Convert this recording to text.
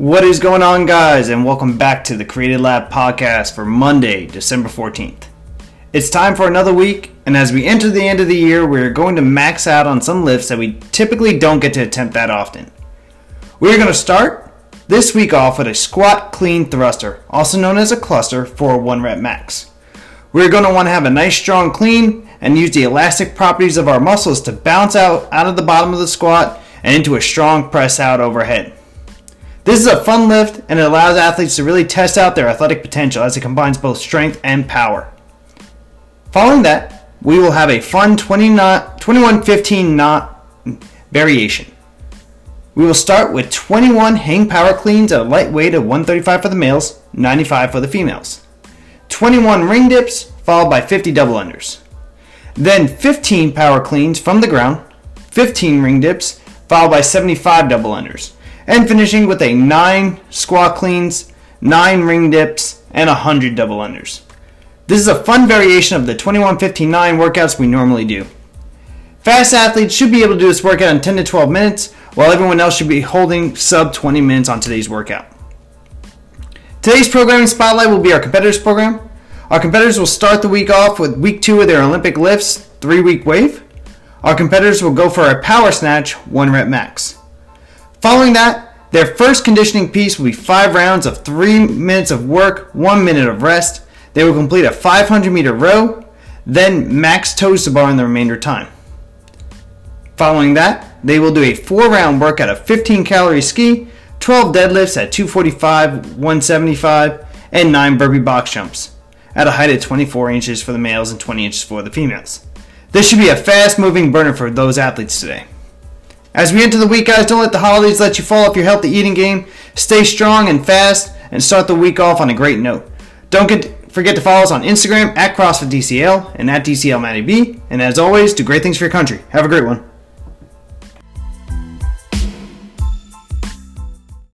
What is going on, guys, and welcome back to the Created Lab podcast for Monday, December 14th. It's time for another week, and as we enter the end of the year, we're going to max out on some lifts that we typically don't get to attempt that often. We're going to start this week off with a squat clean thruster, also known as a cluster, for a 1 rep max. We're going to want to have a nice strong clean and use the elastic properties of our muscles to bounce out out of the bottom of the squat and into a strong press out overhead. This is a fun lift and it allows athletes to really test out their athletic potential as it combines both strength and power. Following that, we will have a fun 20 knot, 21 15 knot variation. We will start with 21 hang power cleans at a light weight of 135 for the males, 95 for the females. 21 ring dips, followed by 50 double unders. Then 15 power cleans from the ground, 15 ring dips, followed by 75 double unders. And finishing with a 9 squat cleans, 9 ring dips, and 100 double unders. This is a fun variation of the 2159 workouts we normally do. Fast athletes should be able to do this workout in 10 to 12 minutes, while everyone else should be holding sub 20 minutes on today's workout. Today's programming spotlight will be our competitors program. Our competitors will start the week off with week two of their Olympic lifts, three week wave. Our competitors will go for a power snatch, one rep max. Following that, their first conditioning piece will be five rounds of three minutes of work, one minute of rest, they will complete a 500 meter row, then max toes to bar in the remainder time. Following that, they will do a four round workout of 15 calorie ski, 12 deadlifts at 245, 175, and 9 burpee box jumps at a height of 24 inches for the males and 20 inches for the females. This should be a fast moving burner for those athletes today. As we enter the week, guys, don't let the holidays let you fall off your healthy eating game. Stay strong and fast and start the week off on a great note. Don't get forget to follow us on Instagram at CrossFitDCL and at DCL B. And as always, do great things for your country. Have a great one.